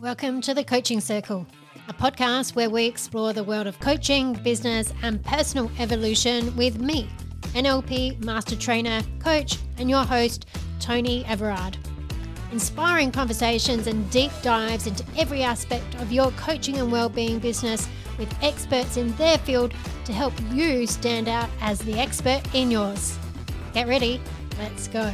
Welcome to the Coaching Circle, a podcast where we explore the world of coaching, business, and personal evolution with me, NLP Master Trainer, Coach, and your host, Toni Everard. Inspiring conversations and deep dives into every aspect of your coaching and well-being business with experts in their field to help you stand out as the expert in yours. Get ready, let's go.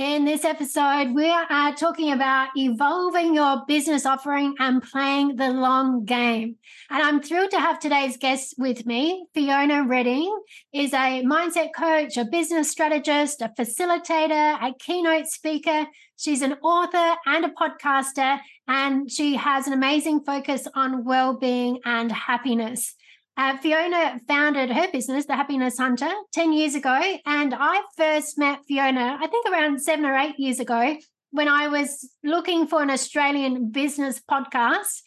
In this episode, we are talking about evolving your business offering and playing the long game. And I'm thrilled to have today's guest with me. Fiona Redding is a mindset coach, a business strategist, a facilitator, a keynote speaker. She's an author and a podcaster, and she has an amazing focus on well-being and happiness. Uh, Fiona founded her business, The Happiness Hunter, 10 years ago. And I first met Fiona, I think around seven or eight years ago, when I was looking for an Australian business podcast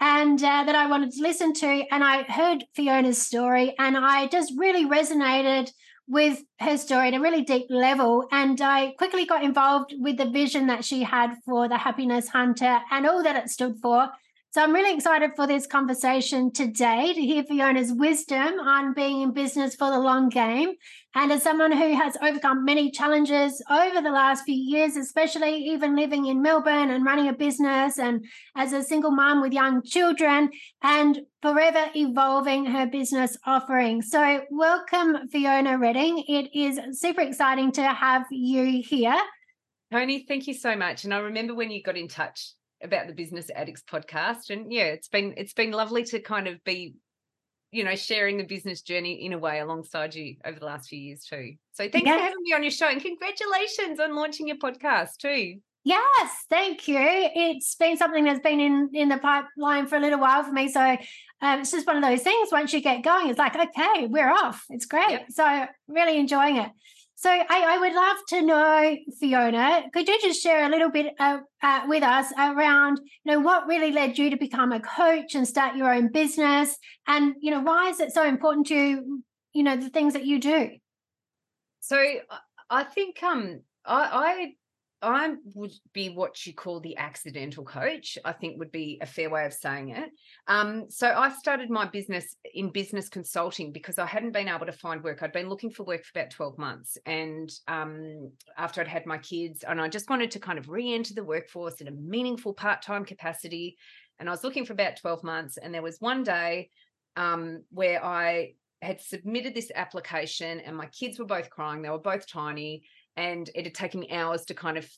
and uh, that I wanted to listen to. And I heard Fiona's story and I just really resonated with her story at a really deep level. And I quickly got involved with the vision that she had for the Happiness Hunter and all that it stood for. So I'm really excited for this conversation today to hear Fiona's wisdom on being in business for the long game. And as someone who has overcome many challenges over the last few years, especially even living in Melbourne and running a business and as a single mom with young children and forever evolving her business offering. So welcome, Fiona Redding. It is super exciting to have you here. Toni, thank you so much. And I remember when you got in touch about the business addicts podcast and yeah it's been it's been lovely to kind of be you know sharing the business journey in a way alongside you over the last few years too. So thanks yes. for having me on your show and congratulations on launching your podcast too. Yes thank you. It's been something that's been in in the pipeline for a little while for me so um, it's just one of those things once you get going it's like okay we're off. It's great. Yep. so really enjoying it so I, I, would love to know, Fiona, could you just share a little bit uh, uh, with us around, you know, what really led you to become a coach and start your own business, and you know, why is it so important to, you know, the things that you do? So I think um I, I would be what you call the accidental coach, I think would be a fair way of saying it. Um, so I started my business in business consulting because I hadn't been able to find work. I'd been looking for work for about 12 months. And um, after I'd had my kids, and I just wanted to kind of re enter the workforce in a meaningful part time capacity. And I was looking for about 12 months. And there was one day um, where I had submitted this application, and my kids were both crying. They were both tiny and it had taken me hours to kind of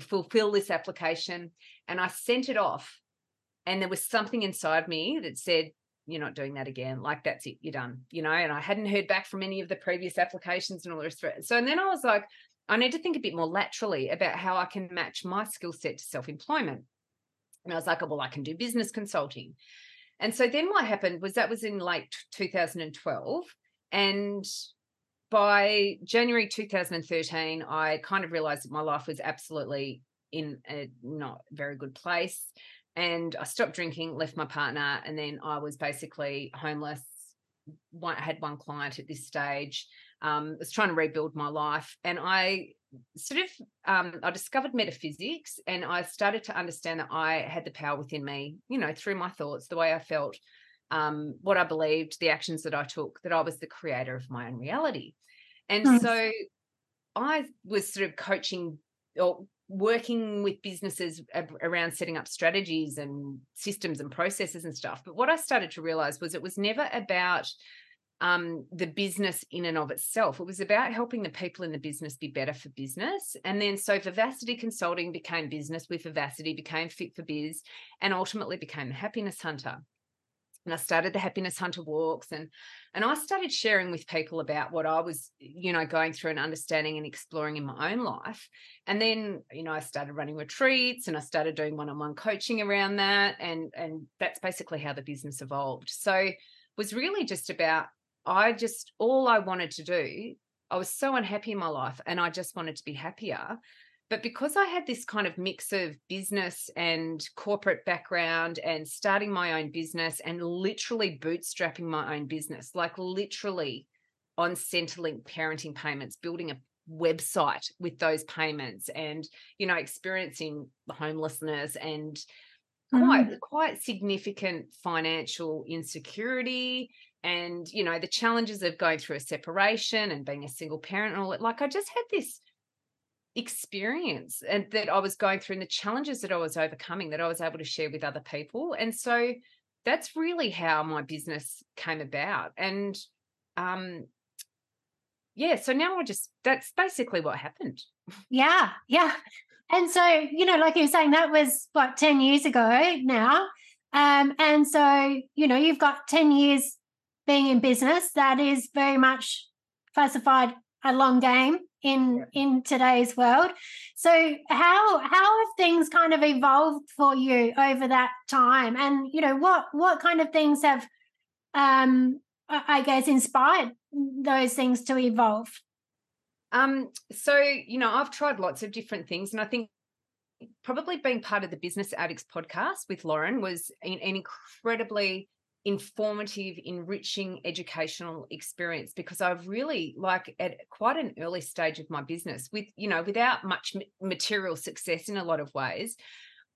fulfill this application and i sent it off and there was something inside me that said you're not doing that again. Like that's it. You're done you know and i hadn't heard back from any of the previous applications and all the rest of it so and then i was like i need to think a bit more laterally about how i can match my skill set to self-employment. And i was like oh, well i can do business consulting. And so then what happened was that was in late 2012 and by January 2013, I kind of realized that my life was absolutely in a not very good place. And I stopped drinking, left my partner, and then I was basically homeless. I had one client at this stage. Um, was trying to rebuild my life, and I sort of um, I discovered metaphysics, and I started to understand that I had the power within me. You know, through my thoughts, the way I felt, um, what I believed, the actions that I took, that I was the creator of my own reality. And nice. so I was sort of coaching or working with businesses around setting up strategies and systems and processes and stuff. But what I started to realize was it was never about um, the business in and of itself. It was about helping the people in the business be better for business. And then so Vivacity Consulting became business with Vivacity, became Fit for Biz, and ultimately became the Happiness Hunter and I started the happiness hunter walks and and I started sharing with people about what I was you know going through and understanding and exploring in my own life. And then you know I started running retreats and I started doing one-on-one coaching around that and and that's basically how the business evolved. So was really just about I just all I wanted to do I was so unhappy in my life and I just wanted to be happier but because I had this kind of mix of business and corporate background and starting my own business and literally bootstrapping my own business, like literally on Centrelink parenting payments, building a website with those payments and you know experiencing homelessness and quite mm. quite significant financial insecurity and you know the challenges of going through a separation and being a single parent and all that like i just had this experience and that i was going through and the challenges that i was overcoming that i was able to share with other people and so that's really how my business came about and um yeah so now i just that's basically what happened. Yeah yeah and so you know like you were saying that was what 10 years ago now um and so you know you've got 10 years being in business that is very much classified a long game in yeah. in today's world. So how how have things kind of evolved for you over that time? And you know what what kind of things have um i guess inspired those things to evolve? Um so you know i've tried lots of different things and i think probably being part of the business addicts podcast with lauren was an, an incredibly informative, enriching educational experience because I've really, like, at quite an early stage of my business, with, you know, without much material success in a lot of ways,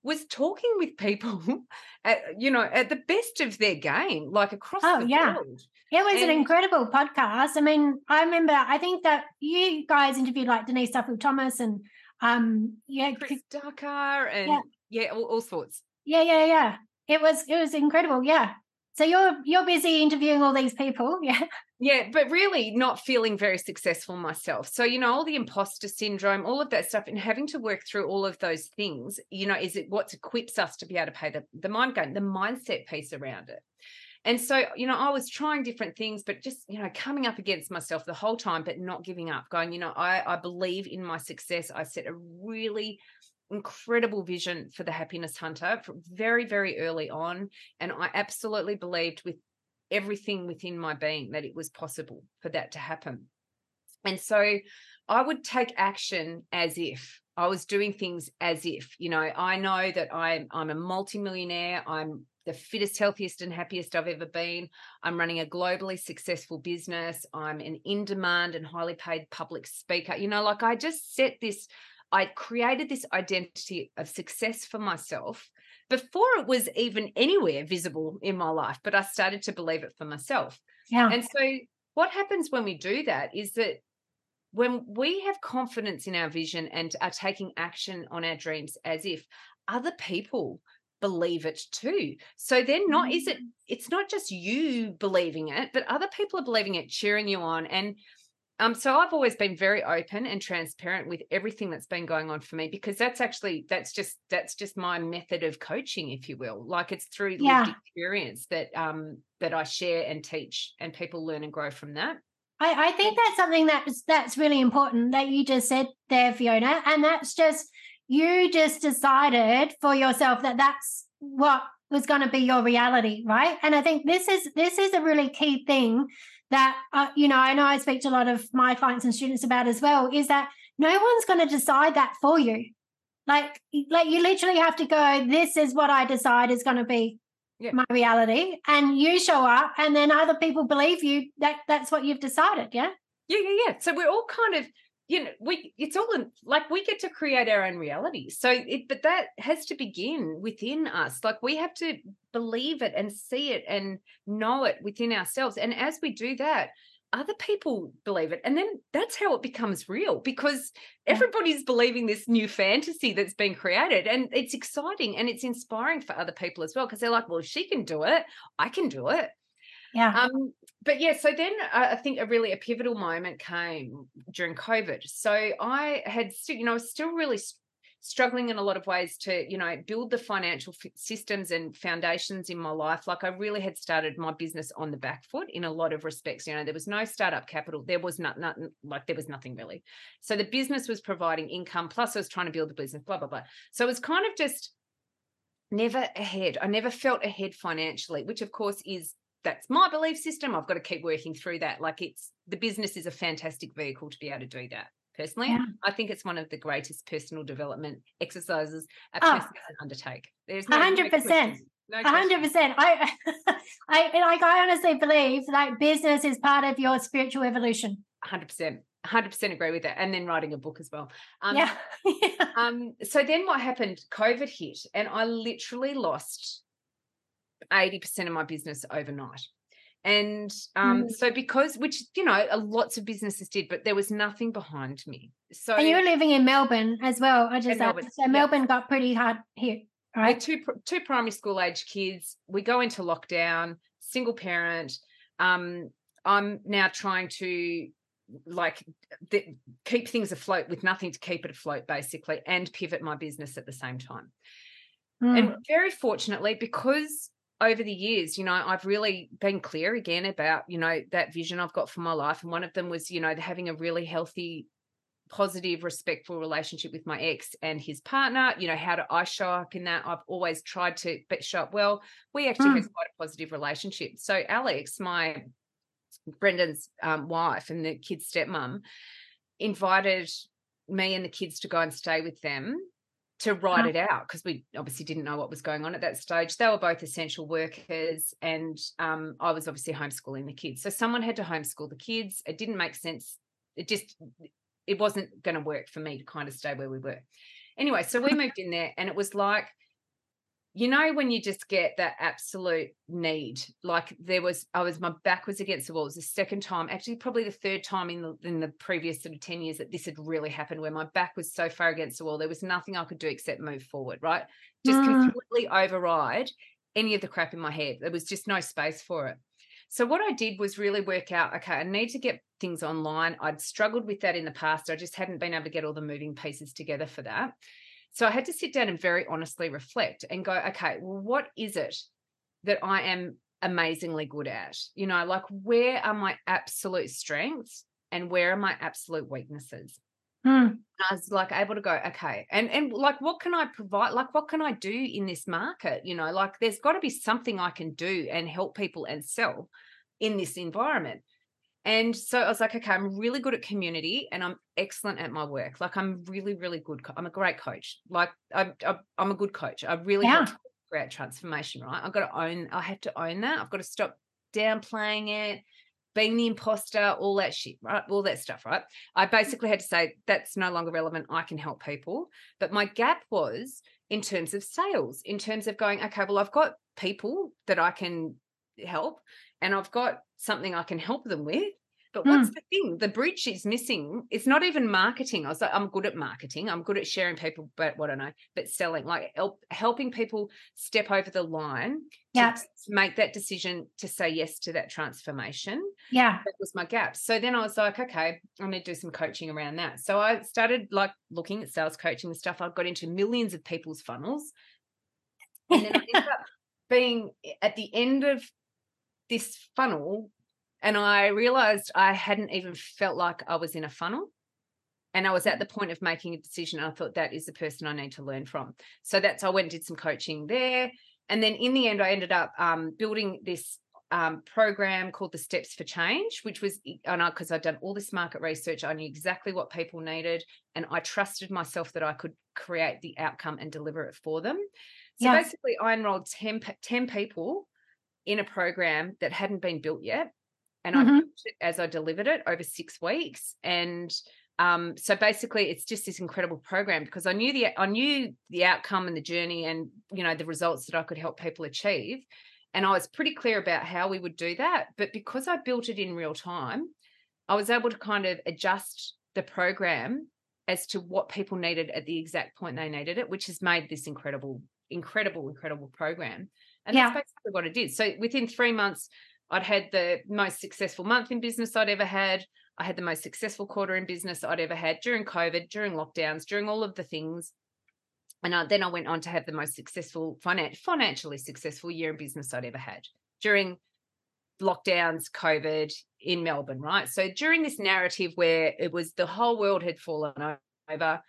was talking with people at, you know, at the best of their game, like across oh, the yeah. world. It was and, an incredible podcast. I mean, I remember, I think that you guys interviewed like Denise Duffield Thomas and, um, yeah, Chris Ducker and, yeah, yeah all, all sorts. Yeah, yeah, yeah. It was, it was incredible. Yeah. So you're you're busy interviewing all these people, yeah. Yeah, but really not feeling very successful myself. So, you know, all the imposter syndrome, all of that stuff, and having to work through all of those things, you know, is it what equips us to be able to pay the, the mind game, the mindset piece around it. And so, you know, I was trying different things, but just, you know, coming up against myself the whole time, but not giving up, going, you know, I, I believe in my success. I set a really incredible vision for the happiness hunter very very early on and i absolutely believed with everything within my being that it was possible for that to happen and so i would take action as if i was doing things as if you know i know that i'm i'm a multimillionaire i'm the fittest, healthiest, and happiest I've ever been. I'm running a globally successful business. I'm an in demand and highly paid public speaker. You know, like I just set this I created this identity of success for myself before it was even anywhere visible in my life, but I started to believe it for myself. Yeah. And so what happens when we do that is that when we have confidence in our vision and are taking action on our dreams as if other people believe it too. So then not is it mm. it's not just you believing it, but other people are believing it, cheering you on and um, so I've always been very open and transparent with everything that's been going on for me because that's actually that's just that's just my method of coaching, if you will. Like it's through yeah. lived experience that um that I share and teach, and people learn and grow from that. I, I think that's something that's that's really important that you just said there, Fiona, and that's just you just decided for yourself that that's what was going to be your reality, right? And I think this is this is a really key thing that uh, you know i know i speak to a lot of my clients and students about as well is that no one's going to decide that for you. Like like you literally have to go this is what i decide is going to be yeah. my reality and you show up and then other people believe you that that's what you've decided yeah? Yeah yeah yeah. So we're all kind of you know we it's all in, like we get to create our own reality. So it but that has to begin within us. Like we have to believe it and see it and know it within ourselves. And as we do that other people believe it. And then that's how it becomes real because everybody's believing this new fantasy that's been created and it's exciting and it's inspiring for other people as well because they're like well if she can do it. I can do it yeah. Um, but yeah, so then I think a really a pivotal moment came during COVID. So I had still, you know, I was still really st- struggling in a lot of ways to, you know, build the financial f- systems and foundations in my life. Like I really had started my business on the back foot in a lot of respects. You know, there was no startup capital. There was not, not like there was nothing really. So the business was providing income. Plus, I was trying to build the business. Blah blah blah. So it was kind of just never ahead. I never felt ahead financially, which of course is that's my belief system. I've got to keep working through that. Like it's the business is a fantastic vehicle to be able to do that. Personally, yeah. I think it's one of the greatest personal development exercises a oh. person can undertake. There's no hundred percent. hundred percent. I, I like. I honestly believe like business is part of your spiritual evolution. 100%. 100% agree with that. And then writing a book as well. Um, yeah. um, so then what happened? COVID hit, and I literally lost 80% of my business overnight. And um, mm. so because which you know lots of businesses did, but there was nothing behind me. So and you're living in Melbourne as well. I just Melbourne, so Melbourne got pretty hard hit. Right, two two primary school age kids. We go into lockdown. Single parent. Um, I'm now trying to like the, keep things afloat with nothing to keep it afloat, basically, and pivot my business at the same time. Mm. And very fortunately, because over the years, you know, I've really been clear again about, you know, that vision I've got for my life. And one of them was, you know, having a really healthy, positive, respectful relationship with my ex and his partner. You know, how do I show up in that? I've always tried to show up well. We actually mm. have quite a positive relationship. So, Alex, my Brendan's um, wife and the kid's stepmom, invited me and the kids to go and stay with them to write uh-huh. it out because we obviously didn't know what was going on at that stage. They were both essential workers, and um, I was obviously homeschooling the kids. So someone had to homeschool the kids. It didn't make sense. It just it wasn't going to work for me to kind of stay where we were. Anyway, so we moved in there, and it was like you know when you just get that absolute need like there was i was my back was against the wall. It was the second time actually probably the third time in the in the previous sort of 10 years that this had really happened where my back was so far against the wall there was nothing i could do except move forward right? Just mm. completely override any of the crap in my head. There was just no space for it. So what i did was really work out okay i need to get things online. I'd struggled with that in the past. I just hadn't been able to get all the moving pieces together for that so I had to sit down and very honestly reflect and go, okay, well, what is it that I am amazingly good at? You know, like where are my absolute strengths and where are my absolute weaknesses? Hmm. I was like able to go, okay, and and like what can I provide? Like what can I do in this market? You know, like there's got to be something I can do and help people and sell in this environment. And so I was like, okay, I'm really good at community and I'm excellent at my work. Like I'm really, really good. Co- I'm a great coach. Like I, am a good coach. I really yeah. create transformation, right? I've got to own, I have to own that. I've got to stop downplaying it, being the imposter, all that shit, right? All that stuff, right? I mm. basically had to say that's no longer relevant. I can help people. But my gap was in terms of sales, in terms of going, okay, well, I've got people that I can help and I've got something I can help them with. But what's mm. the thing? The bridge is missing. It's not even marketing. I was like, I'm good at marketing. I'm good at sharing people, but what I know, but selling, like help, helping people step over the line yeah. to make that decision to say yes to that transformation. Yeah. That was my gap. So then I was like, okay, I'm going to do some coaching around that. So I started like looking at sales coaching and stuff. I got into millions of people's funnels. And then I ended up being at the end of this funnel and I realized I hadn't even felt like I was in a funnel. And I was at the point of making a decision. I thought that is the person I need to learn from. So that's I went and did some coaching there. And then in the end, I ended up um, building this um, program called the Steps for Change, which was I know because I'd done all this market research, I knew exactly what people needed, and I trusted myself that I could create the outcome and deliver it for them. So yes. basically, I enrolled 10, 10 people in a program that hadn't been built yet. And mm-hmm. I as I delivered it over six weeks. And um, so basically it's just this incredible program because I knew the I knew the outcome and the journey and you know the results that I could help people achieve. And I was pretty clear about how we would do that. But because I built it in real time, I was able to kind of adjust the program as to what people needed at the exact point they needed it, which has made this incredible, incredible, incredible program. And yeah. that's basically what it did. So within three months, I'd had the most successful month in business I'd ever had. I had the most successful quarter in business I'd ever had during COVID, during lockdowns, during all of the things. And I, then I went on to have the most successful, finan- financially successful year in business I'd ever had during lockdowns, COVID in Melbourne, right? So during this narrative where it was the whole world had fallen over,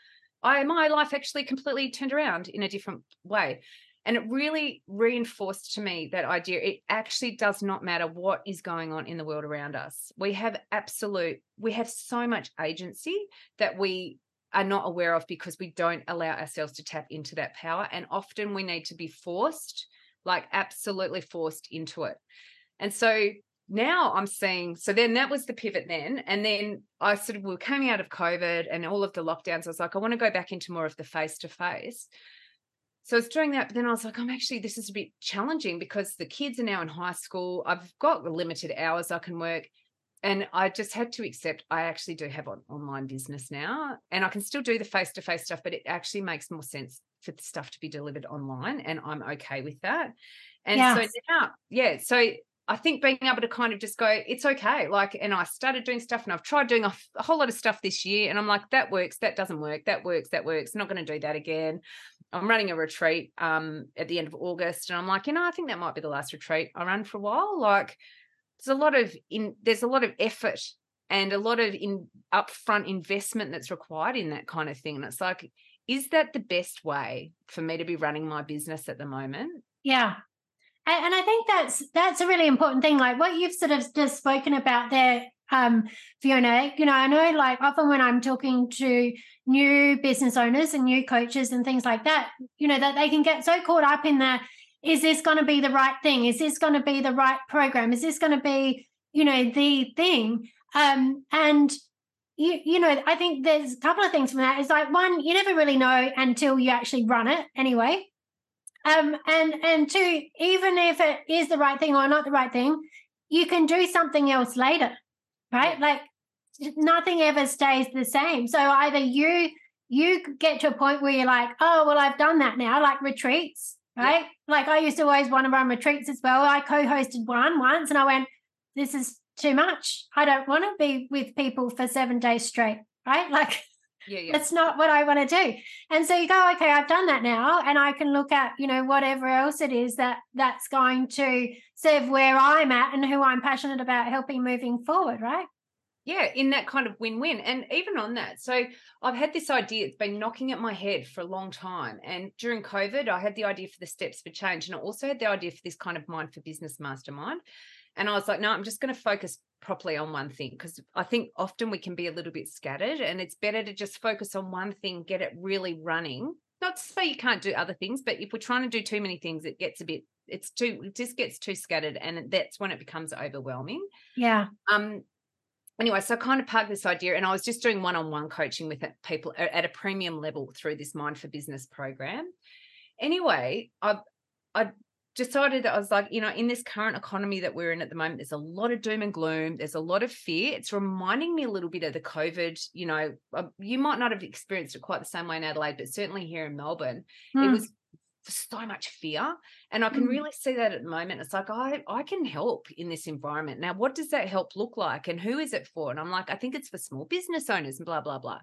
I my life actually completely turned around in a different way. And it really reinforced to me that idea. It actually does not matter what is going on in the world around us. We have absolute, we have so much agency that we are not aware of because we don't allow ourselves to tap into that power. And often we need to be forced, like absolutely forced into it. And so now I'm seeing, so then that was the pivot then. And then I sort of, we were coming out of COVID and all of the lockdowns. I was like, I want to go back into more of the face to face. So I was doing that, but then I was like, I'm actually, this is a bit challenging because the kids are now in high school. I've got limited hours I can work. And I just had to accept I actually do have an online business now and I can still do the face to face stuff, but it actually makes more sense for the stuff to be delivered online. And I'm okay with that. And yes. so now, yeah, so I think being able to kind of just go, it's okay. Like, and I started doing stuff and I've tried doing a, whole lot of stuff this year. And I'm like, that works, that doesn't work, that works, that works. Not going to do that again. I'm running a retreat um, at the end of August. And I'm like, you know, I think that might be the last retreat I run for a while. Like, there's a lot of in there's a lot of effort and a lot of in upfront investment that's required in that kind of thing. And it's like, is that the best way for me to be running my business at the moment? Yeah, and I think that's that's a really important thing. Like what you've sort of just spoken about there, um, Fiona. You know, I know like often when I'm talking to new business owners and new coaches and things like that, you know, that they can get so caught up in the is this going to be the right thing? Is this going to be the right program? Is this going to be, you know, the thing? Um, and you, you know, I think there's a couple of things from that. Is like one, you never really know until you actually run it anyway. Um, and and two, even if it is the right thing or not the right thing, you can do something else later, right? Like nothing ever stays the same. So either you you get to a point where you're like, oh well, I've done that now, like retreats, right? Yeah. Like I used to always want to run retreats as well. I co-hosted one once, and I went, this is too much. I don't want to be with people for seven days straight, right? Like yeah, yeah. That's not what I want to do. And so you go, okay, I've done that now, and I can look at, you know, whatever else it is that that's going to serve where I'm at and who I'm passionate about helping moving forward, right? Yeah, in that kind of win-win. And even on that, so I've had this idea, it's been knocking at my head for a long time. And during COVID, I had the idea for the steps for change. And I also had the idea for this kind of mind for business mastermind. And I was like, no, I'm just going to focus properly on one thing because I think often we can be a little bit scattered and it's better to just focus on one thing, get it really running. Not to say you can't do other things, but if we're trying to do too many things, it gets a bit, it's too, it just gets too scattered and that's when it becomes overwhelming. Yeah. Um, anyway, so I kind of parked this idea and I was just doing one on one coaching with people at a premium level through this Mind for Business program. Anyway, I I decided that I was like, you know, in this current economy that we're in at the moment, there's a lot of doom and gloom. There's a lot of fear. It's reminding me a little bit of the COVID. You know, uh, you might not have experienced it quite the same way in Adelaide, but certainly here in Melbourne, mm. it hmm. was so much fear and i can mm. really see that at the moment it's like i i can help in this environment now what does that help look like and who is it for and i'm like i think it's for small business owners and blah blah blah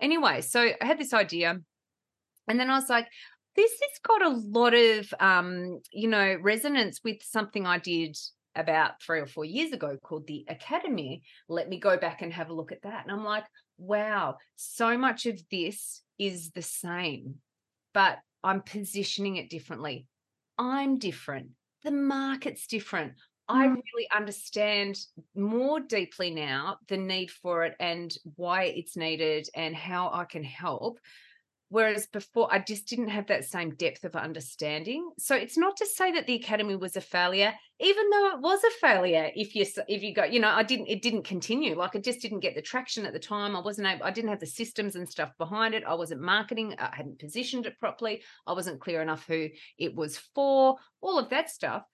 anyway so i had this idea and then i was like this has got a lot of um, you know resonance with something i did about three or four years ago called the academy let me go back and have a look at that and i'm like wow so much of this is the same but i'm positioning it differently i'm different the market's different I mm. really understand more deeply now the need for it and why it's needed and how I can help. Whereas before, I just didn't have that same depth of understanding. So it's not to say that the academy was a failure, even though it was a failure. If you if you got, you know, I didn't, it didn't continue. Like I just didn't get the traction at the time. I wasn't able, I didn't have the systems and stuff behind it. I wasn't marketing. I hadn't positioned it properly. I wasn't clear enough who it was for. All of that stuff.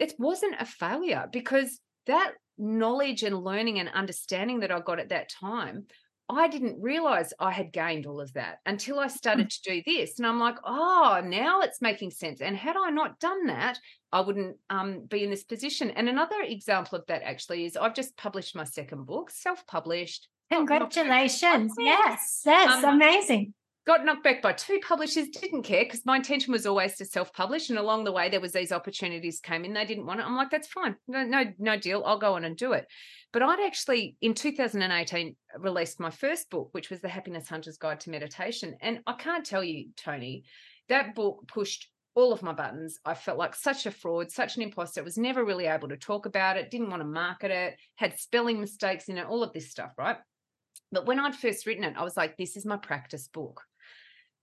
It wasn't a failure because that knowledge and learning and understanding that I got at that time I didn't realize I had gained all of that until I mm. started to do this. And I'm like, oh, now it's making sense. And had I not done that, I wouldn't um, be in this position. And another example of that actually is I've just published my second book, self published. Congratulations. Yes, that's um, amazing got knocked back by two publishers didn't care because my intention was always to self-publish and along the way there was these opportunities came in they didn't want it i'm like that's fine no no no deal i'll go on and do it but i'd actually in 2018 released my first book which was the happiness hunter's guide to meditation and i can't tell you Toni that book pushed all of my buttons. I felt like such a fraud, such an imposter. was never really able to talk about it, didn't want to market it, had spelling mistakes in it, all of this stuff, right? But when I'd first written it, I was like, this is my practice book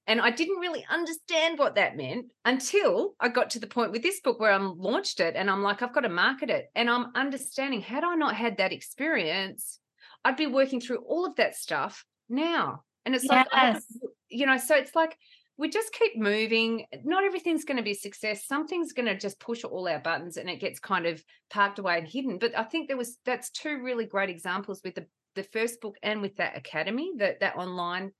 And I didn't really understand what that meant until I got to the point with this book where I'm launched it and I'm like, I've got to market it. And I'm understanding, had I not had that experience, I'd be working through all of that stuff now. And it's yes. like, you know, so it's like we just keep moving. Not everything's going to be success. Something's going to just push all our buttons and it gets kind of parked away and hidden. But I think there was that's two really great examples with the the first book and with that academy, that that online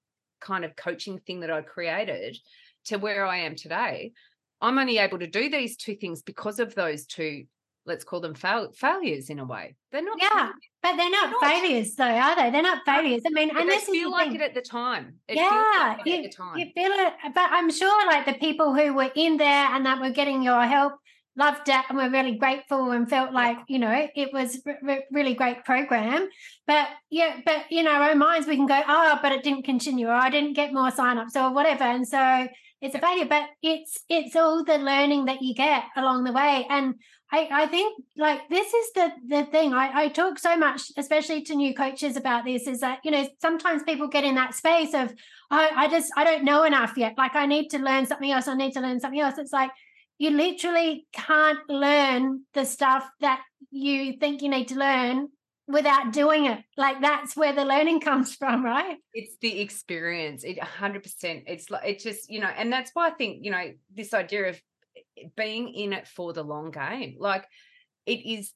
kind of coaching thing that I created to where I am today. I'm only able to do these two things because of those two let's call them fail- failures in a way. They're not. Yeah, failures. but they're not, they're not, failures, though, are they? They're not failures. I mean, but and they this feel like thing. it at the time. It yeah, like you, at the time. you feel it. But I'm sure, like the people who were in there and that were getting your help loved it and were really grateful and felt like you know it was a really great program. But yeah but in our own minds we can go oh but it didn't continue or i didn't get more sign-ups or whatever. And so it's a failure but it's it's all the learning that you get along the way. And I, I think like this is the the thing. I, I talk so much especially to new coaches about this is that you know sometimes people get in that space of I, I just I don't know enough yet. Like I need to learn something else. I need to learn something else. It's like you literally can't learn the stuff that you think you need to learn without doing it like that's where the learning comes from right it's the experience it 100% it's like it just you know and that's why i think you know this idea of being in it for the long game. Like it is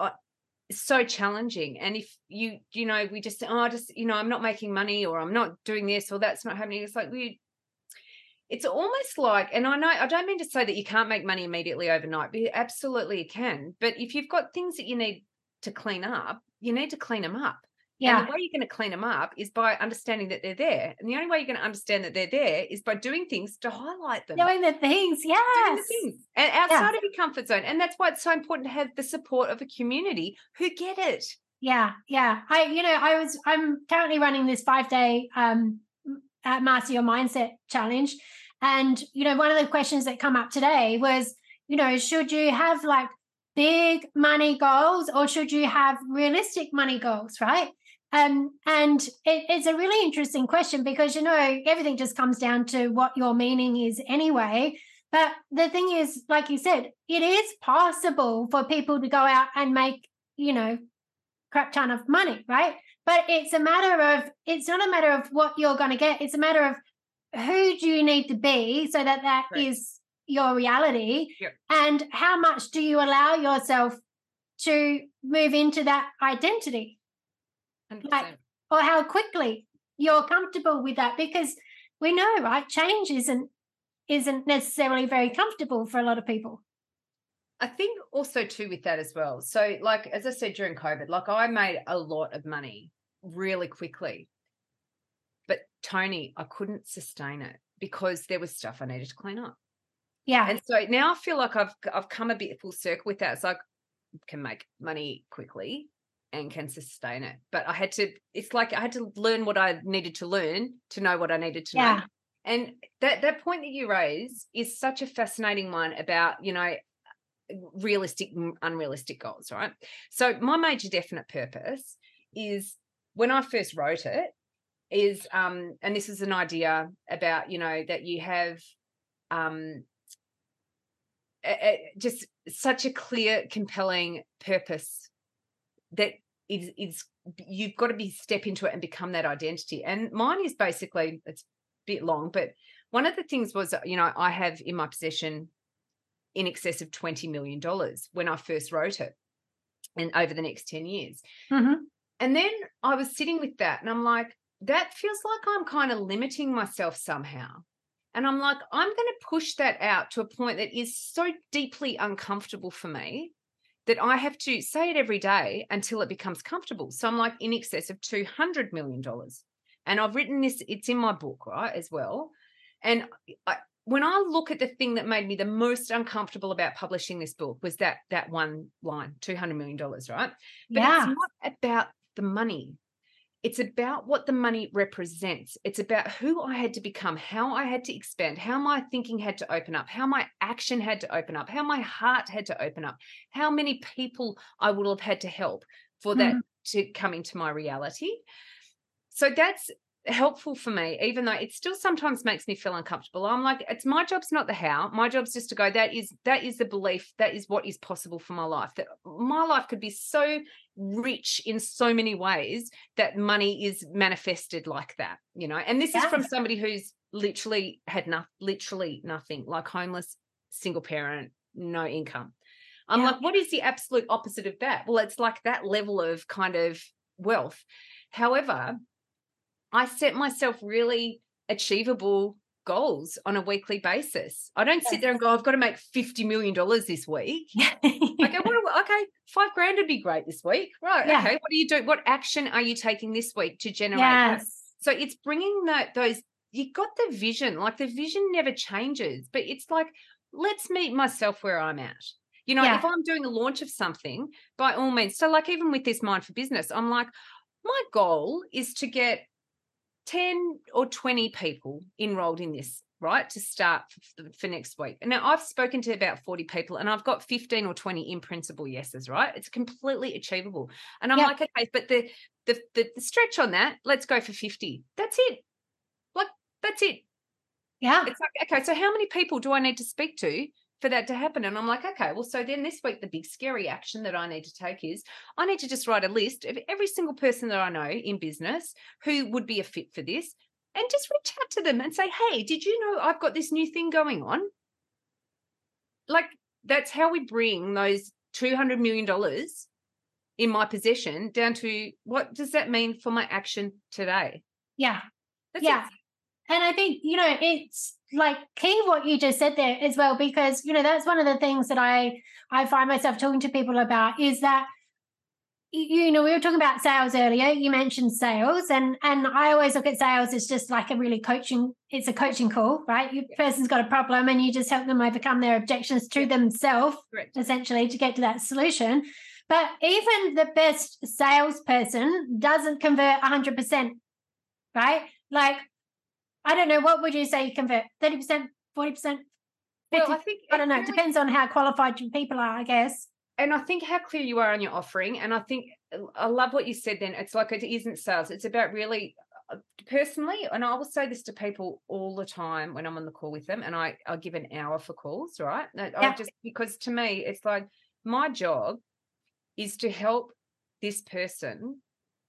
uh, so challenging. And if you, you know, we just, oh, just, you know, I'm not making money or I'm not doing this or that's not happening. It's like we, it's almost like, and I know I don't mean to say that you can't make money immediately overnight, but absolutely you can. But if you've got things that you need to clean up, you need to clean them up. Yeah. And the way you're going to clean them up is by understanding that they're there. And the only way you're going to understand that they're there is by doing things to highlight them. Doing the things, yes. Doing the things. And outside of your comfort zone. And that's why it's so important to have the support of a community who get it. Yeah, yeah. I, you know, I was, I'm currently running this five day um, Master Your Mindset challenge. And, you know, one of the questions that come up today was, you know, should you have like big money goals or should you have realistic money goals, right? Um, and it, it's a really interesting question because you know everything just comes down to what your meaning is anyway. But the thing is, like you said, it is possible for people to go out and make, you know, crap ton of money, right? But it's a matter of it's not a matter of what you're going to get. It's a matter of who do you need to be so that that right. is your reality, yep. and how much do you allow yourself to move into that identity? 100%. like or how quickly you're comfortable with that because we know right change isn't isn't necessarily very comfortable for a lot of people I think also too with that as well. So, like as I said during COVID, like I made a lot of money really quickly, but Toni, I couldn't sustain it because there was stuff I needed to clean up. Yeah, and so now I feel like I've I've come a bit full circle with that. It's like can make money quickly, and can sustain it. But I had to, it's like I had to learn what I needed to learn to know what I needed to yeah. know. And that that point that you raise is such a fascinating one about, you know, realistic unrealistic goals, right? So my major definite purpose is when I first wrote it is um and this is an idea about, you know, that you have um a, a, just such a clear compelling purpose that is is you've got to be step into it and become that identity. And mine is basically it's a bit long, but one of the things was you know I have in my possession in excess of twenty million dollars when I first wrote it, and over the next ten years. Mm-hmm. And then I was sitting with that, and I'm like, that feels like I'm kind of limiting myself somehow. And I'm like, I'm going to push that out to a point that is so deeply uncomfortable for me that I have to say it every day until it becomes comfortable. So I'm like in excess of $200 million. And I've written this, it's in my book, right, as well. And I, when I look at the thing that made me the most uncomfortable about publishing this book was that that one line, $200 million, right? But yeah. it's not about the money. It's about what the money represents. It's about who I had to become, how I had to expand, how my thinking had to open up, how my action had to open up, how my heart had to open up, how many people I would have had to help for that mm-hmm. to come into my reality. So that's helpful for me, even though it still sometimes makes me feel uncomfortable. I'm like, it's my job's not the how. My job's just to go, that is that is the belief, that is what is possible for my life. That my life could be so rich in so many ways that money is manifested like that, you know. And this yeah. is from somebody who's literally had nothing, literally nothing, like homeless, single parent, no income. I'm yeah. like, what is the absolute opposite of that? Well, it's like that level of kind of wealth. However, I set myself really achievable goals on a weekly basis. I don't sit there and go, I've got to make $50 million this week. I go, what, okay, five grand would be great this week. Right. Yeah. Okay. What are you doing? What action are you taking this week to generate yes. that? So it's bringing that, those, you got the vision, like the vision never changes, but it's like, let's meet myself where I'm at. You know, yeah. if I'm doing a launch of something, by all means, so like even with this Mind for Business, I'm like, my goal is to get 10 or 20 people enrolled in this right to start for, for, next week. Now i've spoken to about 40 people and i've got 15 or 20 in principle yeses right? It's completely achievable. And i'm like okay but the, the the the stretch on that let's go for 50 that's it. Like that's it. Yeah. It's like okay so how many people do i need to speak to for that to happen. And I'm like, okay, well, so then this week, the big scary action that I need to take is I need to just write a list of every single person that I know in business who would be a fit for this and just reach out to them and say, hey, did you know I've got this new thing going on? Like, that's how we bring those $200 million in my possession down to what does that mean for my action today? Yeah. That's yeah. And I think, you know, it's like key what you just said there as well, because, you know, that's one of the things that I I find myself talking to people about is that you know we were talking about sales earlier you mentioned sales and and i always look at sales as just like a really coaching it's a coaching call right? Your person's got a problem and you just help them overcome their objections to themselves essentially to get to that solution. But even the best salesperson doesn't convert 100% right? Like I don't know. What would you say you convert? 30%, 40%? Well, I think I don't know. It depends on how qualified your people are, I guess. And I think how clear you are on your offering. And I think I love what you said then. It's like it isn't sales. It's about really uh, personally, and I will say this to people all the time when I'm on the call with them, and I I give an hour for calls, right? Yeah. I just because to me it's like my job is to help this person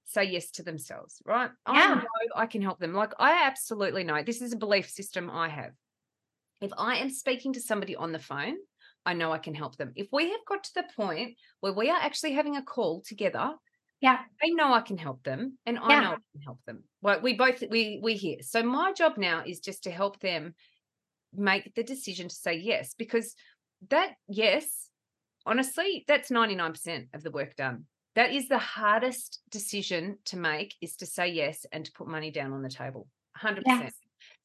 say yes to themselves, right? Yeah. I know I can help them. Like I absolutely know this is a belief system I have. If I am speaking to somebody on the phone, I know I can help them. If we have got to the point where we are actually having a call together, yeah, I know I can help them, and I yeah. know I can help them. Well, we both we we here. So my job now is just to help them make the decision to say yes, because that yes, honestly, that's ninety nine percent of the work done that is the hardest decision to make is to say yes and to put money down on the table 100% yes.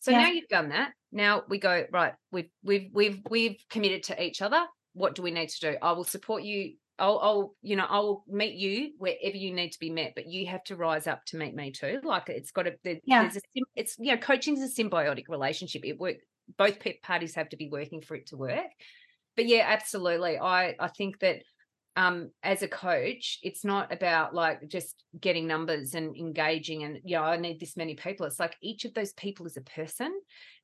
so yeah. now you've done that now we go right we've we've we've we've committed to each other what do we need to do i will support you I'll, I'll, you know, I'll meet you wherever you need to be met, but you have to rise up to meet me too. Like it's got to, there, yeah. there's a, it's, you know, coaching is a symbiotic relationship. It work, both parties have to be working for it to work. But yeah, absolutely. I, I think that um, as a coach, it's not about like just getting numbers and engaging and, you know, I need this many people. It's like each of those people is a person.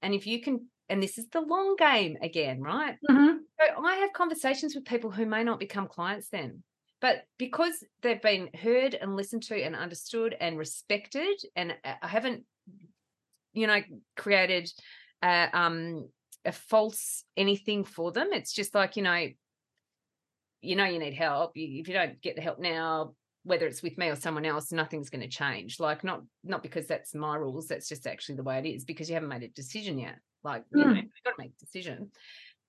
And if you can, and this is the long game again, right? Mm-hmm. So I have conversations with people who may not become clients then. But because they've been heard and listened to and understood and respected, and uh, I haven't, you know, created a, um, a false anything for them. It's just like, you know, you know you need help you, if you don't get the help now whether it's with me or someone else nothing's going to change like not not because that's my rules that's just actually the way it is because you haven't made a decision yet like you mm. know you've got to make a decision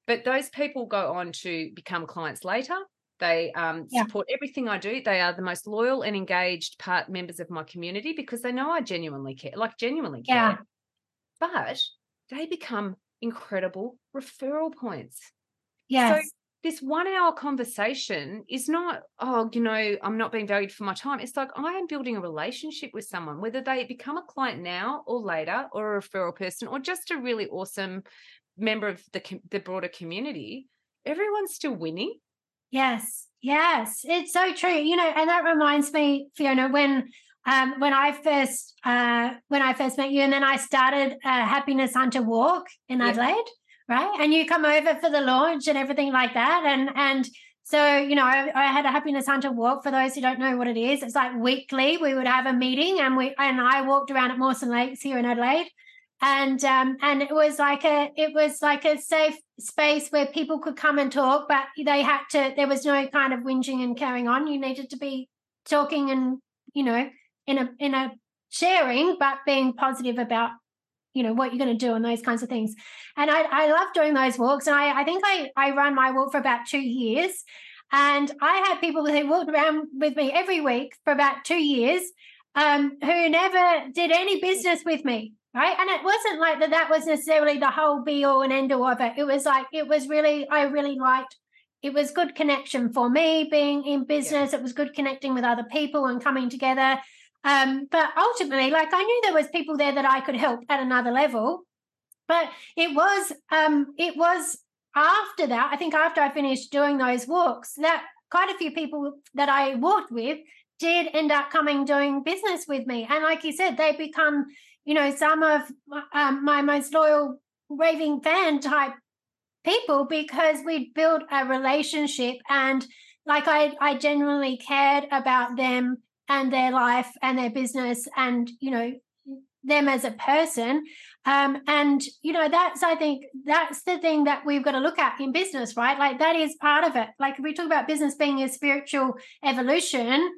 but those people go on to become clients later they um, yeah. support everything I do. They are the most loyal and engaged part members of my community because they know I genuinely care, like genuinely care. Yeah. But they become incredible referral points. Yes. So this one hour conversation is not, oh, you know, I'm not being valued for my time. It's like I am building a relationship with someone, whether they become a client now or later, or a referral person, or just a really awesome member of the, the broader community. Everyone's still winning. Yes, yes, it's so true. You know, and that reminds me, Fiona, when um, when I first uh, when I first met you, and then I started a Happiness Hunter Walk in Adelaide, right? And you come over for the launch and everything like that, and and so you know I, I, had a Happiness Hunter Walk. For those who don't know what it is, it's like weekly we would have a meeting, and we and I walked around at Mawson Lakes here in Adelaide, and um, and it was like a it was like a safe space where people could come and talk, but they had to. There was no kind of whinging and carrying on. You needed to be talking and you know in a in a sharing, but being positive about you know what you're going to do and those kinds of things. And I I love doing those walks, and I I think I I run my walk for about two years. And I had people who walked around with me every week for about two years um, who never did any business with me right and it wasn't like that that was necessarily the whole be all and end all of it it was like it was really i really liked it was good connection for me being in business yeah. it was good connecting with other people and coming together um, but ultimately like i knew there was people there that i could help at another level. But it was um, it was after that i think after i finished doing those walks that quite a few people that i walked with did end up coming doing business with me. And like you said they become you know, some of um, my most loyal raving fan type people because we built a relationship and like I, I genuinely cared about them and their life and their business and, you know, them as a person. Um, and, you know, that's, I think, that's the thing that we've got to look at in business, right? Like that is part of it. Like if we talk about business being a spiritual evolution,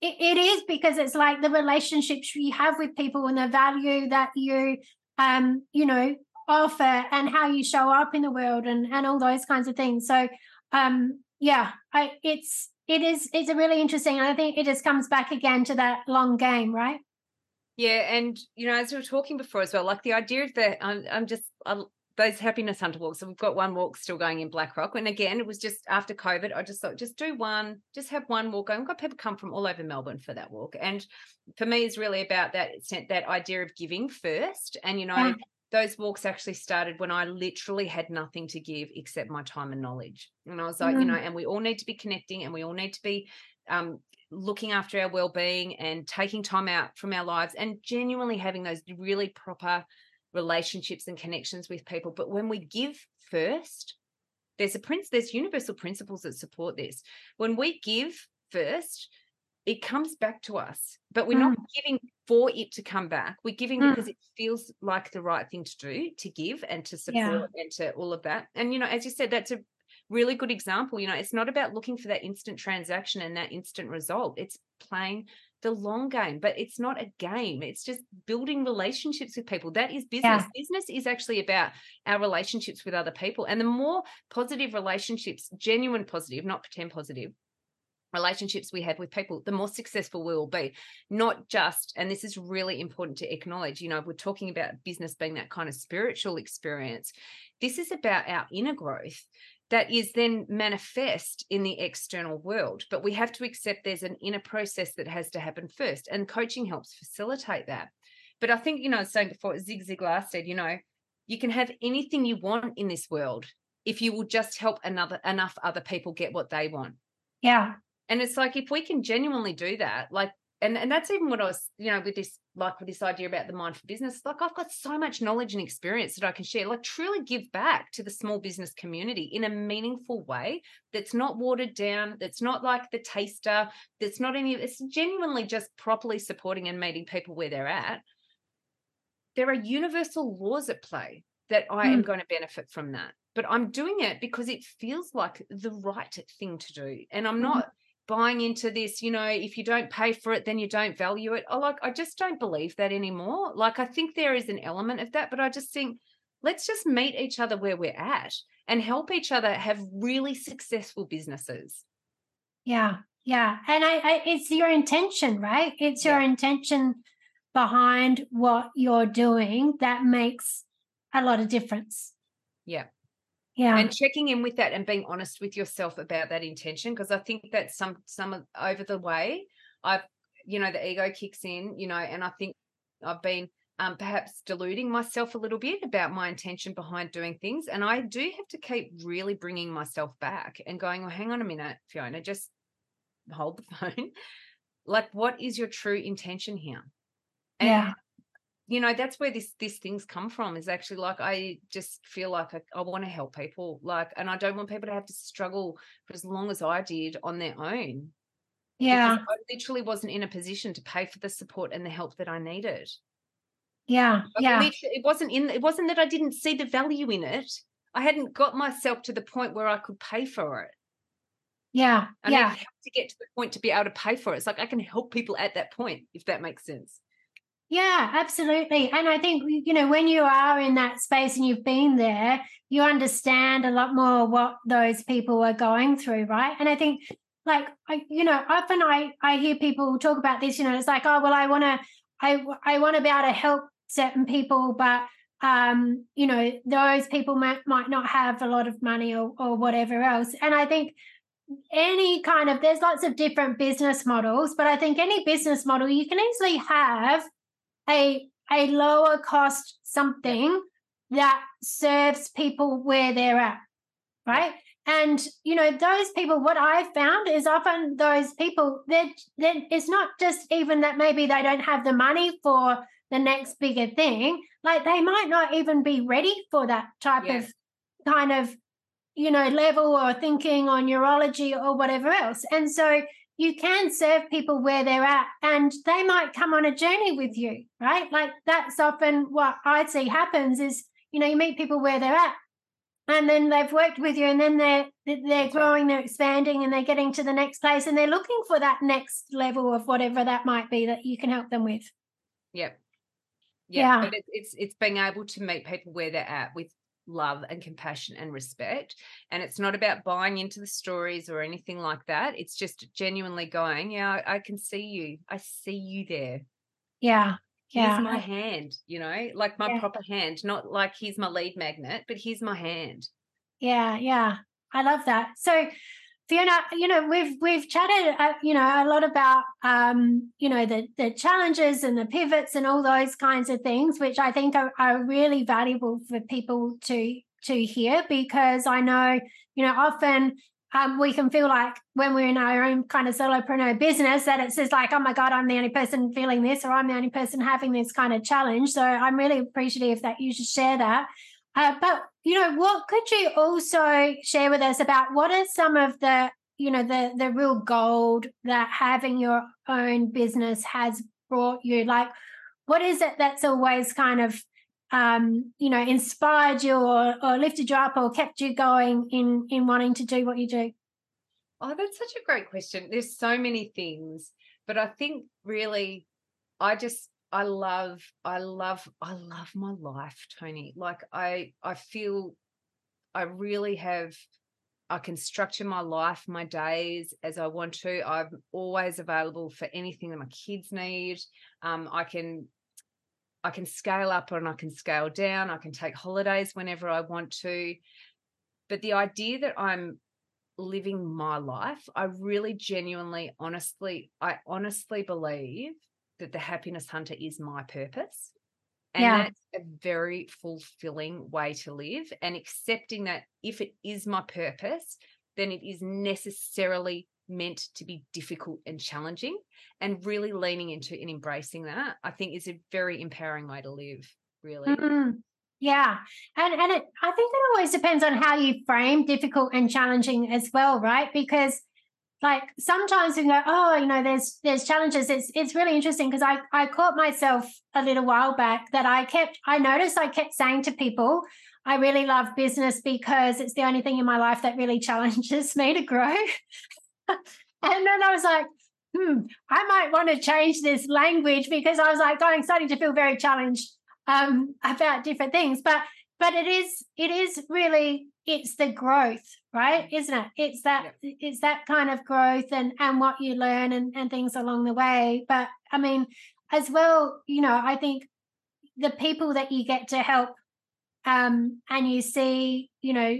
it, it is because it's like the relationships you have with people and the value that you um you know offer and how you show up in the world and and all those kinds of things so um yeah I, it's it is it's a really interesting and i think it just comes back again to that long game right yeah and you know as we were talking before as well like the idea of that i'm, I'm just I, those happiness hunter walks. So we've got one walk still going in Blackrock. And again, it was just after COVID, I just thought, just do one, just have one walk going. We've got people come from all over Melbourne for that walk. And for me, it's really about that that idea of giving first. And you know, yeah. Those walks actually started when I literally had nothing to give except my time and knowledge. And I was like, mm. you know, and we all need to be connecting and we all need to be um, looking after our well-being and taking time out from our lives and genuinely having those really proper relationships and connections with people. But when we give first, there's a prince, there's universal principles that support this. When we give first, it comes back to us, but we're mm. not giving for it to come back. We're giving mm. because it feels like the right thing to do to give and to support yeah. and to all of that. And, you know, as you said, that's a really good example. You know, it's not about looking for that instant transaction and that instant result, it's playing the long game, but it's not a game. It's just building relationships with people. That is business. Yeah. Business is actually about our relationships with other people. And the more positive relationships, genuine positive, not pretend positive, relationships we have with people, the more successful we will be. Not just, and this is really important to acknowledge, you know, we're talking about business being that kind of spiritual experience. This is about our inner growth that is then manifest in the external world. But we have to accept there's an inner process that has to happen first, and coaching helps facilitate that. But I think, you know, I was saying before, Zig Ziglar said, you know, you can have anything you want in this world if you will just help another enough other people get what they want. Yeah. And it's like if we can genuinely do that, like and and that's even what I was, you know, with this like with this idea about the mind for business. Like I've got so much knowledge and experience that I can share. Like truly give back to the small business community in a meaningful way that's not watered down. That's not like the taster. That's not any. It's genuinely just properly supporting and meeting people where they're at. There are universal laws at play that I mm. am going to benefit from that. But I'm doing it because it feels like the right thing to do, and I'm mm. Buying into this, you know, if you don't pay for it, then you don't value it. I like, I just don't believe that anymore. Like, I think there is an element of that, but I just think let's just meet each other where we're at and help each other have really successful businesses. Yeah. Yeah. And I, I it's your intention, right? It's your yeah. intention behind what you're doing that makes a lot of difference. Yeah yeah. And checking in with that and being honest with yourself about that intention because i think that some some over the way i've you know the ego kicks in you know and i think i've been um, perhaps deluding myself a little bit about my intention behind doing things and i do have to keep really bringing myself back and going well hang on a minute fiona just hold the phone. Like what is your true intention here? And yeah you know that's where this this things come from is actually like i just feel like i, I want to help people like and i don't want people to have to struggle for as long as i did on their own yeah. I literally wasn't in a position to pay for the support and the help that i needed. Yeah Like, yeah. it wasn't in it wasn't that i didn't see the value in it i hadn't got myself to the point where i could pay for it. Yeah yeah I have to get to the point to be able to pay for it it's like i can help people at that point if that makes sense Yeah, absolutely. And I think, you know, when you are in that space and you've been there, you understand a lot more what those people are going through, right? And I think, like, I, you know, often I, I hear people talk about this, you know, it's like, oh, well, I want to, I, I want to be able to help certain people, but, um, you know, those people might, might not have a lot of money or, or whatever else. And I think, any kind of there's lots of different business models but i think any business model you can easily have a a lower cost something that serves people where they're at right? And you know those people what i've found is often those people that that it's not just even that maybe they don't have the money for the next bigger thing like they might not even be ready for that type Yes. of kind of you know level or thinking or neurology or whatever else. And so you can serve people where they're at and they might come on a journey with you right like that's often what i see happens is you know you meet people where they're at and then they've worked with you and then they're they're growing they're expanding and they're getting to the next place and they're looking for that next level of whatever that might be that you can help them with Yep. Yeah. But it, it's it's being able to meet people where they're at with love and compassion and respect. And it's not about buying into the stories or anything like that. It's just genuinely going, yeah, I, I can see you. I see you there. yeah yeah Here's my hand, you know, like my Yeah. proper hand, not like here's my lead magnet, but here's my hand. Yeah, yeah, I love that. So, Fiona, you know, we've we've chatted, uh, you know, a lot about, um, you know, the the challenges and the pivots and all those kinds of things, which I think are, are really valuable for people to to hear because I know, you know, often. Um, we can feel like when we're in our own kind of solopreneur business that it's just like, oh my God, I'm the only person feeling this, or I'm the only person having this kind of challenge. So I'm really appreciative that you should share that. Uh, but you know, what could you also share with us about what are some of the you know the the real gold that having your own business has brought you? Like, what is it that's always kind of um, you know inspired you or, or lifted you up or kept you going in in wanting to do what you do? Oh, that's such a great question. There's so many things, but I think really I just I love I love I love my life, Toni. Like I I feel I really have I can structure my life, my days as I want to. I'm always available for anything that my kids need. Um, I can I can scale up and I can scale down. I can take holidays whenever I want to. But the idea that I'm living my life, I really genuinely, honestly, I honestly believe that the happiness hunter is my purpose. And Yeah. that's a very fulfilling way to live. And accepting that if it is my purpose, then it is necessarily meant to be difficult and challenging. And really leaning into and embracing that, I think is a very empowering way to live, really. Mm, yeah, and and it, I think it always depends on how you frame difficult and challenging as well, right? Because like sometimes we go, oh, you know, there's there's challenges. It's it's really interesting because I I caught myself a little while back that I kept I noticed I kept saying to people, I really love business because it's the only thing in my life that really challenges me to grow. and then I was like, hmm, I might want to change this language because I was like, I'm starting to feel very challenged um, about different things. But but it is it is really it's the growth, right? Isn't it? It's that it's that kind of growth and and what you learn and, and things along the way. But I mean, as well, you know, I think the people that you get to help um and you see, you know,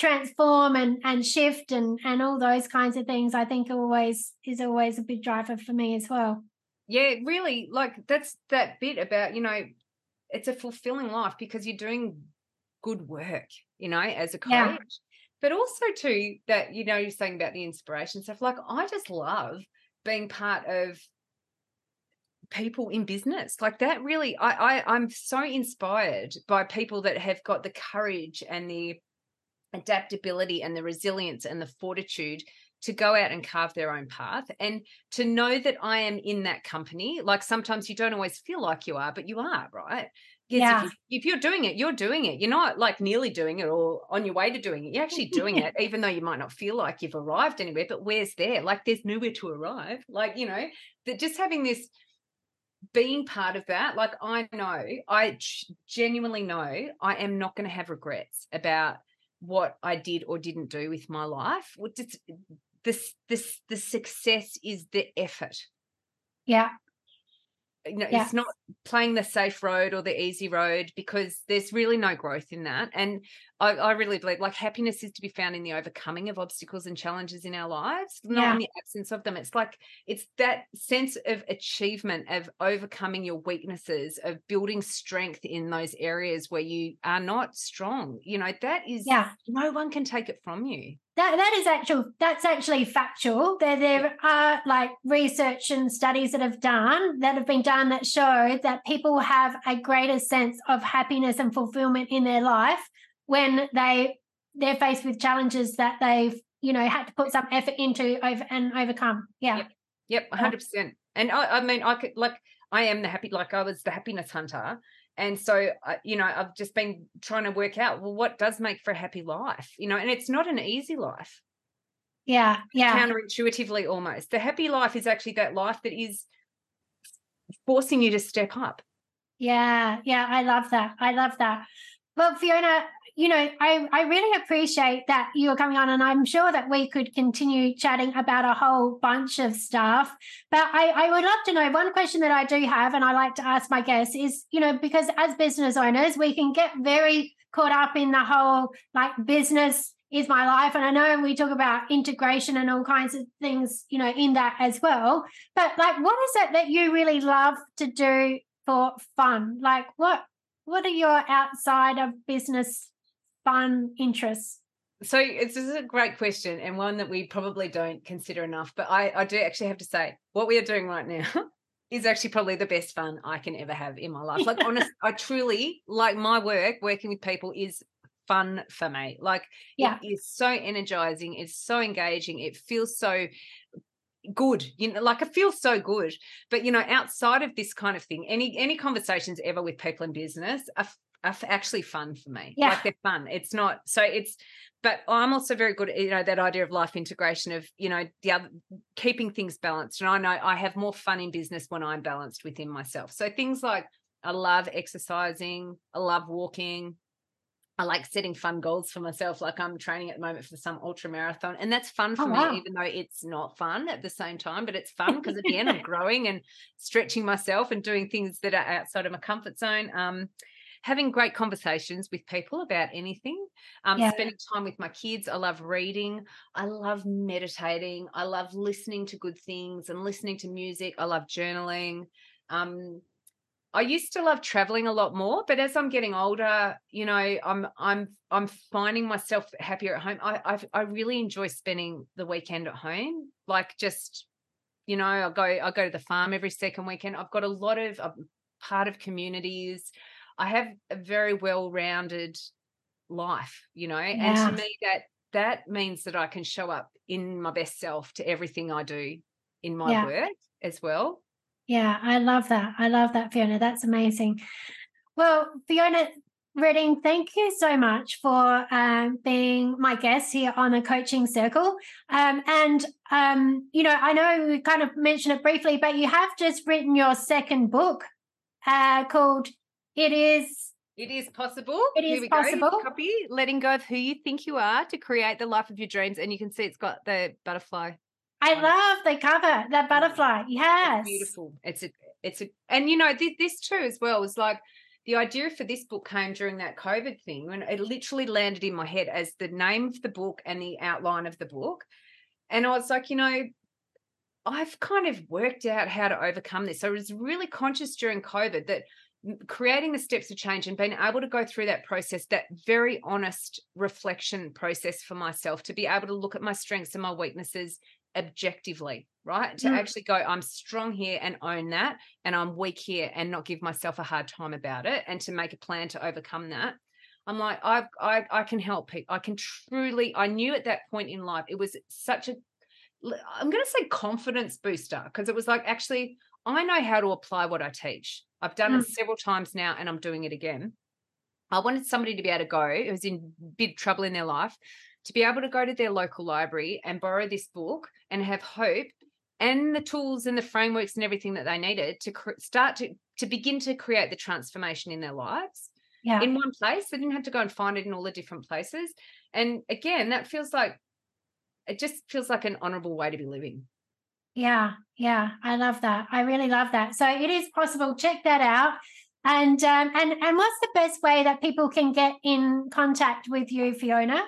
transform and and shift and and all those kinds of things i think always is always a big driver for me as well yeah really like that's that bit about you know it's a fulfilling life because you're doing good work you know as a coach Yeah. but also too that you know you're saying about the inspiration stuff like i just love being part of people in business like that really I, I i'm so inspired by people that have got the courage and the adaptability and the resilience and the fortitude to go out and carve their own path and to know that I am in that company. Like sometimes you don't always feel like you are, but you are, right? Yes, yeah. If, you, you're doing it, you're doing it. You're not like nearly doing it or on your way to doing it. You're actually doing it, even though you might not feel like you've arrived anywhere. But where's there? Like there's nowhere to arrive. Like, you know, that just having this being part of that, like I know, I genuinely know I am not going to have regrets about what I did or didn't do with my life. This, this, the success is the effort. Yeah you know yeah. it's not playing the safe road or the easy road because there's really no growth in that and I, I, really believe like happiness is to be found in the overcoming of obstacles and challenges in our lives not yeah. in the absence of them. It's like it's that sense of achievement of overcoming your weaknesses of building strength in those areas where you are not strong you know that is yeah. no one can take it from you. That that is actual that's actually factual. There there are like research and studies that have done that have been done that show that people have a greater sense of happiness and fulfillment in their life when they they're faced with challenges that they've you know had to put some effort into over and overcome. Yeah. Yep, yep 100% and I, I mean i could like i am the happy like i was the happiness hunter. And so you know i've just been trying to work out well what does make for a happy life you know? And it's not an easy life. Yeah yeah. Counterintuitively almost. The happy life is actually that life that is forcing you to step up. Yeah yeah i love that. I love that. Well fiona you know, I, I really appreciate that you're coming on, and I'm sure that we could continue chatting about a whole bunch of stuff. But I, I would love to know one question that I do have, and I like to ask my guests is, you know, because as business owners, we can get very caught up in the whole like business is my life. And I know we talk about integration and all kinds of things, you know, in that as well. But like, what is it that you really love to do for fun? Like, what what are your outside of business fun interests? So it's this is a great question and one that we probably don't consider enough. But I, I do actually have to say what we are doing right now is actually probably the best fun I can ever have in my life. Like honest, I truly like my work, working with people is fun for me. Like yeah. it is so energizing, it's so engaging, it feels so good you know like it feels so good but you know outside of this kind of thing any any conversations ever with people in business are are actually fun for me. Yeah. Like they're fun. It's not so it's but I'm also very good at you know that idea of life integration of you know the other keeping things balanced. And I know I have more fun in business when I'm balanced within myself. So things like I love exercising, I love walking. I like setting fun goals for myself. Like I'm training at the moment for some ultra marathon, and that's fun for oh, me, wow. even though it's not fun at the same time. But it's fun because at the end I'm growing and stretching myself and doing things that are outside of my comfort zone. Um, having great conversations with people about anything, um, yeah. spending time with my kids. I love reading. I love meditating. I love listening to good things and listening to music. I love journaling. Um, I used to love traveling a lot more, but as I'm getting older, you know, I'm I'm I'm finding myself happier at home. I I, I really enjoy spending the weekend at home, like just you know, I go I go to the farm every second weekend. I've got a lot of I'm part of communities. I have a very well-rounded life, you know, yeah. and to me that that means that I can show up in my best self to everything I do in my yeah. work as well. Yeah, I love that. I love that, Fiona. That's amazing. Well, Fiona Redding, thank you so much for um, being my guest here on the coaching circle. Um, and, um, you know, I know we kind of mentioned it briefly, but you have just written your second book uh, called it is. It is possible. It is possible. Go. Copy. Letting go of who you think you are to create the life of your dreams, and you can see it's got the butterfly. I love the cover, that butterfly. Yes, it's beautiful. It's a, it's a, and you know this, this too as well is like the idea for this book came during that COVID thing when it literally landed in my head as the name of the book and the outline of the book, and I was like, you know, I've kind of worked out how to overcome this. So I was really conscious during COVID that creating the steps of change and being able to go through that process that very honest reflection process for myself to be able to look at my strengths and my weaknesses objectively, right? To Mm. actually go, I'm strong here and own that, and I'm weak here and not give myself a hard time about it, and to make a plan to overcome that. I'm like, I've, I, I can help people. I can truly. I knew at that point in life, it was such a I'm going to say confidence booster because it was like, actually, I know how to apply what I teach. I've done Mm. it several times now, and I'm doing it again. I wanted somebody to be able to go who's in big trouble in their life to be able to go to their local library and borrow this book and have hope and the tools and the frameworks and everything that they needed to cr- start to to begin to create the transformation in their lives Yeah. in one place. They didn't have to go and find it in all the different places. And again, that feels like it just feels like an honorable way to be living. Yeah, yeah, I love that. I really love that. So it is possible. Check that out. And um, and and what's the best way that people can get in contact with you, Fiona?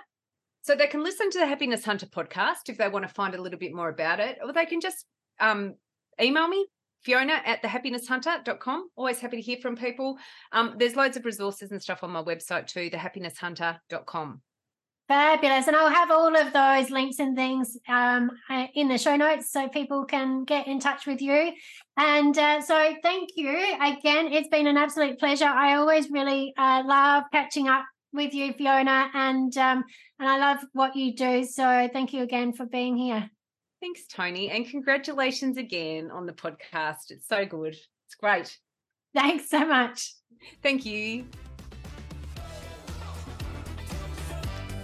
So they can listen to the Happiness Hunter podcast if they want to find a little bit more about it, or they can just um, email me, Fiona at thehappinesshunter.com. Always happy to hear from people. Um, there's loads of resources and stuff on my website too, thehappinesshunter.com. Fabulous. And I'll have all of those links and things um, uh, in the show notes so people can get in touch with you. And uh, so thank you again. It's been an absolute pleasure. I always really uh, love catching up with you, Fiona, and um, and I love what you do. So thank you again for being here. Thanks, Toni. And congratulations again on the podcast. It's so good. It's great. Thanks so much. Thank you.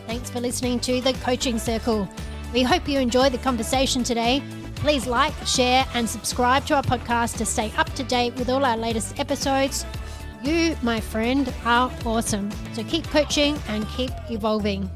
Thanks for listening to the Coaching Circle. We hope you enjoyed the conversation today. Please like, share, and subscribe to our podcast to stay up to date with all our latest episodes. You, my friend, are awesome. So keep coaching and keep evolving.